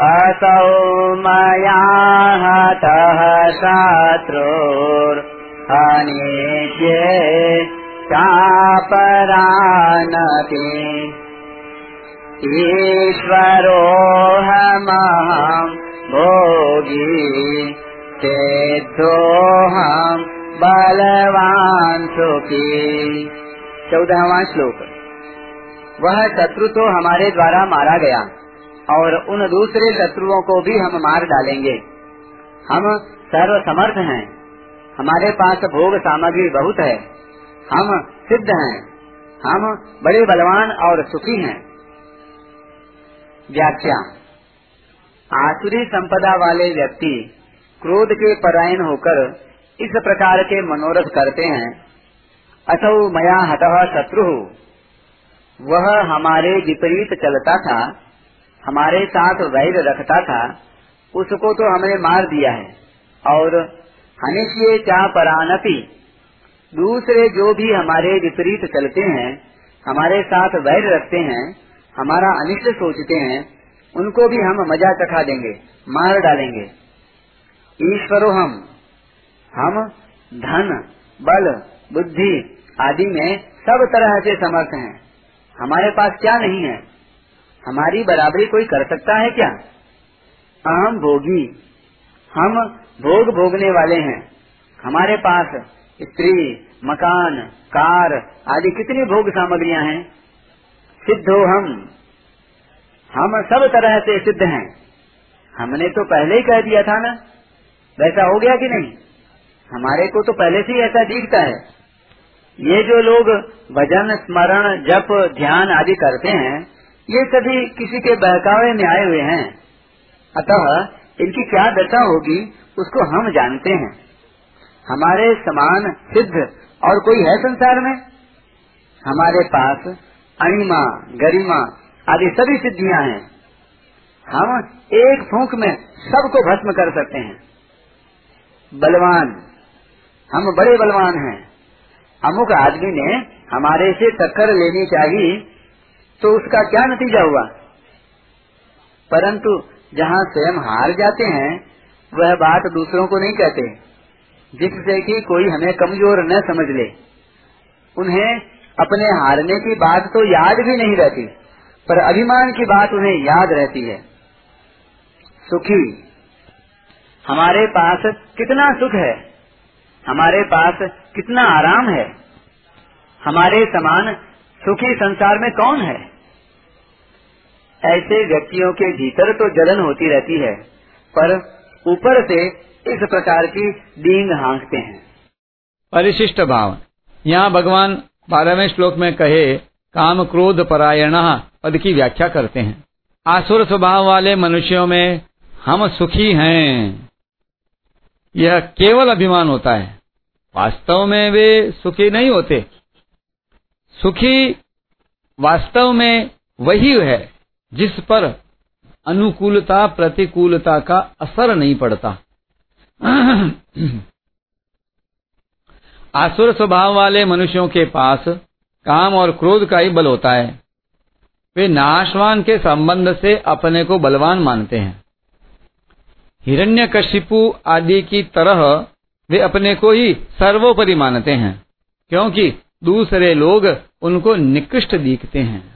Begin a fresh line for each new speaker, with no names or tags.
असौ मया हतः शत्रुर्हनिष्ये चापरानपि। ईश्वरोऽहमहम् भोगी सिद्धोऽहम् बलवान सुखी। चौदहवा श्लोक। वह शत्रु तो हमारे द्वारा मारा गया और उन दूसरे शत्रुओं को भी हम मार डालेंगे। हम सर्व समर्थ हैं। हमारे पास भोग सामग्री बहुत है। हम सिद्ध हैं। हम बड़े बलवान और सुखी हैं। व्याख्या। आसुरी संपदा वाले व्यक्ति क्रोध के परायण होकर इस प्रकार के मनोरथ करते हैं। असौ मया हतः शत्रु। वह हमारे विपरीत चलता था। हमारे साथ वैर रखता था, उसको तो हमने मार दिया है। और हनिष्य चा परानपि दूसरे जो भी हमारे विपरीत चलते हैं, हमारे साथ वैर रखते हैं, हमारा अनिष्ट सोचते हैं, उनको भी हम मज़ा चखा देंगे, मार डालेंगे। ईश्वरो हम हम धन, बल, बुद्धि आदि में सब तरह से समर्थ हैं। हमारे पास क्या नहीं है? हमारी बराबरी कोई कर सकता है क्या? अहम भोगी। हम भोग भोगने वाले हैं। हमारे पास स्त्री, मकान, कार आदि कितनी भोग सामग्रियाँ हैं? सिद्धो हम हम सब तरह से सिद्ध हैं। हमने तो पहले ही कह दिया था ना। वैसा हो गया कि नहीं? हमारे को तो पहले से ही ऐसा दिखता है। ये जो लोग भजन स्मरण, जप, ध्यान आदि करते हैं ये सभी किसी के बहकावे में आए हुए हैं। अतः इनकी क्या दशा होगी, उसको हम जानते हैं। हमारे समान सिद्ध और कोई है संसार में? हमारे पास अणिमा, गरिमा आदि सभी सिद्धियाँ हैं। हम एक फूंक में सबको भस्म कर सकते हैं। बलवान, हम बड़े बलवान हैं। अमुक आदमी ने हमारे से टक्कर लेनी चाहिए तो उसका क्या नतीजा हुआ? परंतु जहाँ स्वयं हार जाते हैं, वह बात दूसरों को नहीं कहते, जिससे कि कोई हमें कमज़ोर न समझ ले। उन्हें अपने हारने की बात तो याद भी नहीं रहती, पर अभिमान की बात उन्हें याद रहती है। सुखी, हमारे पास कितना सुख है, हमारे पास कितना आराम है, हमारे समान सुखी संसार में कौन है? ऐसे व्यक्तियों के भीतर तो जलन होती रहती है, पर ऊपर से इस प्रकार की डींग हाँकते हैं।
परिशिष्ट भाव यहाँ भगवान बारहवें श्लोक में कहे, काम क्रोध परायण पद की व्याख्या करते हैं। आसुर स्वभाव वाले मनुष्यों में हम सुखी हैं। यह केवल अभिमान होता है। वास्तव में वे सुखी नहीं होते। सुखी वास्तव में वही है जिस पर अनुकूलता, प्रतिकूलता का असर नहीं पड़ता। आसुर स्वभाव वाले मनुष्यों के पास काम और क्रोध का ही बल होता है। वे नाशवान के संबंध से अपने को बलवान मानते हैं। हिरण्य हिरण्यकशिपु आदि की तरह वे अपने को ही सर्वोपरि मानते हैं, क्योंकि दूसरे लोग उनको निकृष्ट दिखते हैं।